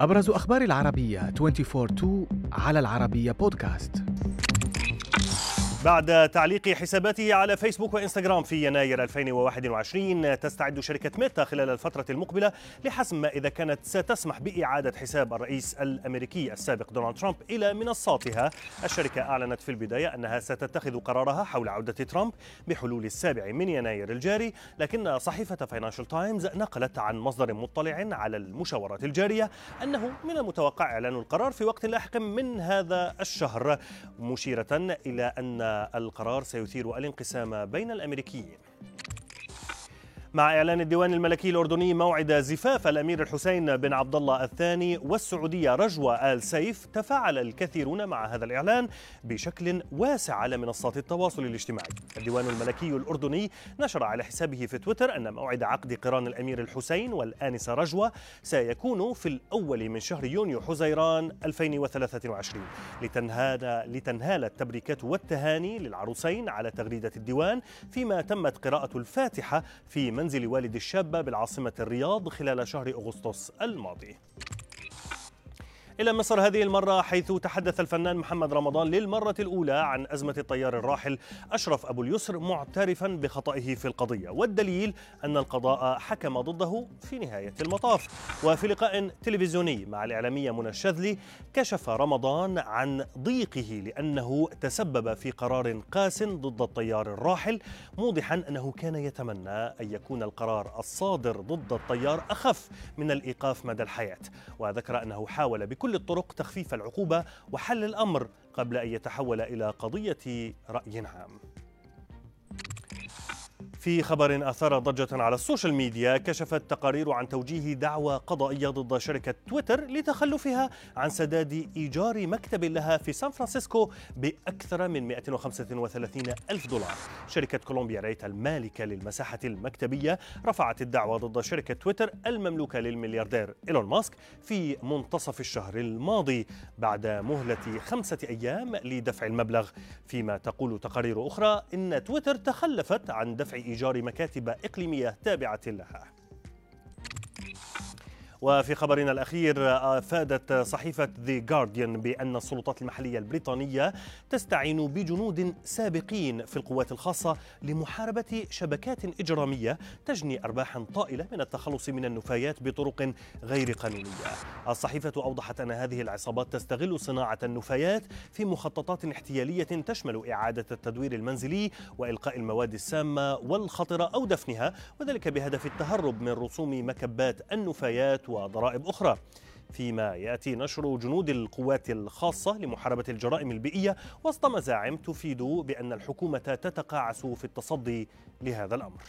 أبرز أخبار العربية 24 على العربية بودكاست بعد تعليق حساباته على فيسبوك وإنستغرام في يناير 2021 تستعد شركة ميتا خلال الفترة المقبلة لحسم ما إذا كانت ستسمح بإعادة حساب الرئيس الأمريكي السابق دونالد ترامب إلى منصاتها. الشركة أعلنت في البداية أنها ستتخذ قرارها حول عودة ترامب بحلول السابع من يناير الجاري لكن صحيفة فاينانشال تايمز نقلت عن مصدر مطلع على المشاورات الجارية أنه من المتوقع إعلان القرار في وقت لاحق من هذا الشهر مشيرة إلى أن القرار سيثير الانقسام بين الأمريكيين. مع إعلان الديوان الملكي الأردني موعد زفاف الأمير الحسين بن عبد الله الثاني والسعودية رجوة آل سيف تفاعل الكثيرون مع هذا الإعلان بشكل واسع على منصات التواصل الاجتماعي. الديوان الملكي الأردني نشر على حسابه في تويتر أن موعد عقد قران الأمير الحسين والآنسة رجوة سيكون في الأول من شهر يونيو حزيران 2023 لتنهال, لتنهال التبريكات والتهاني للعروسين على تغريدة الديوان فيما تمت قراءة الفاتحة في منزل والد الشابة بالعاصمة الرياض خلال شهر أغسطس الماضي. إلى مصر هذه المرة حيث تحدث الفنان محمد رمضان للمرة الأولى عن أزمة الطيار الراحل أشرف أبو اليسر معترفا بخطئه في القضية. والدليل أن القضاء حكم ضده في نهاية المطاف. وفي لقاء تلفزيوني مع الإعلامية منى الشاذلي كشف رمضان عن ضيقه لأنه تسبب في قرار قاس ضد الطيار الراحل موضحا أنه كان يتمنى أن يكون القرار الصادر ضد الطيار أخف من الإيقاف مدى الحياة. وذكر أنه حاول بكل كل الطرق تخفيف العقوبة وحل الأمر قبل أن يتحول إلى قضية رأي عام. في خبر أثار ضجة على السوشيال ميديا كشفت تقارير عن توجيه دعوى قضائية ضد شركة تويتر لتخلفها عن سداد إيجار مكتب لها في سان فرانسيسكو بأكثر من 135 ألف دولار. شركة كولومبيا ريت المالكة للمساحة المكتبية رفعت الدعوى ضد شركة تويتر المملوكة للملياردير إيلون ماسك في منتصف الشهر الماضي بعد مهلة خمسة أيام لدفع المبلغ. فيما تقول تقارير أخرى إن تويتر تخلفت عن دفع إيجار مكاتب إقليمية تابعة لها. وفي خبرنا الأخير أفادت صحيفة The Guardian بأن السلطات المحلية البريطانية تستعين بجنود سابقين في القوات الخاصة لمحاربة شبكات إجرامية تجني أرباحا طائلة من التخلص من النفايات بطرق غير قانونية. الصحيفة أوضحت أن هذه العصابات تستغل صناعة النفايات في مخططات احتيالية تشمل إعادة التدوير المنزلي وإلقاء المواد السامة والخطرة أو دفنها وذلك بهدف التهرب من رسوم مكبات النفايات وضرائب أخرى فيما يأتي نشر جنود القوات الخاصة لمحاربة الجرائم البيئية وسط مزاعم تفيد بأن الحكومة تتقاعس في التصدي لهذا الأمر.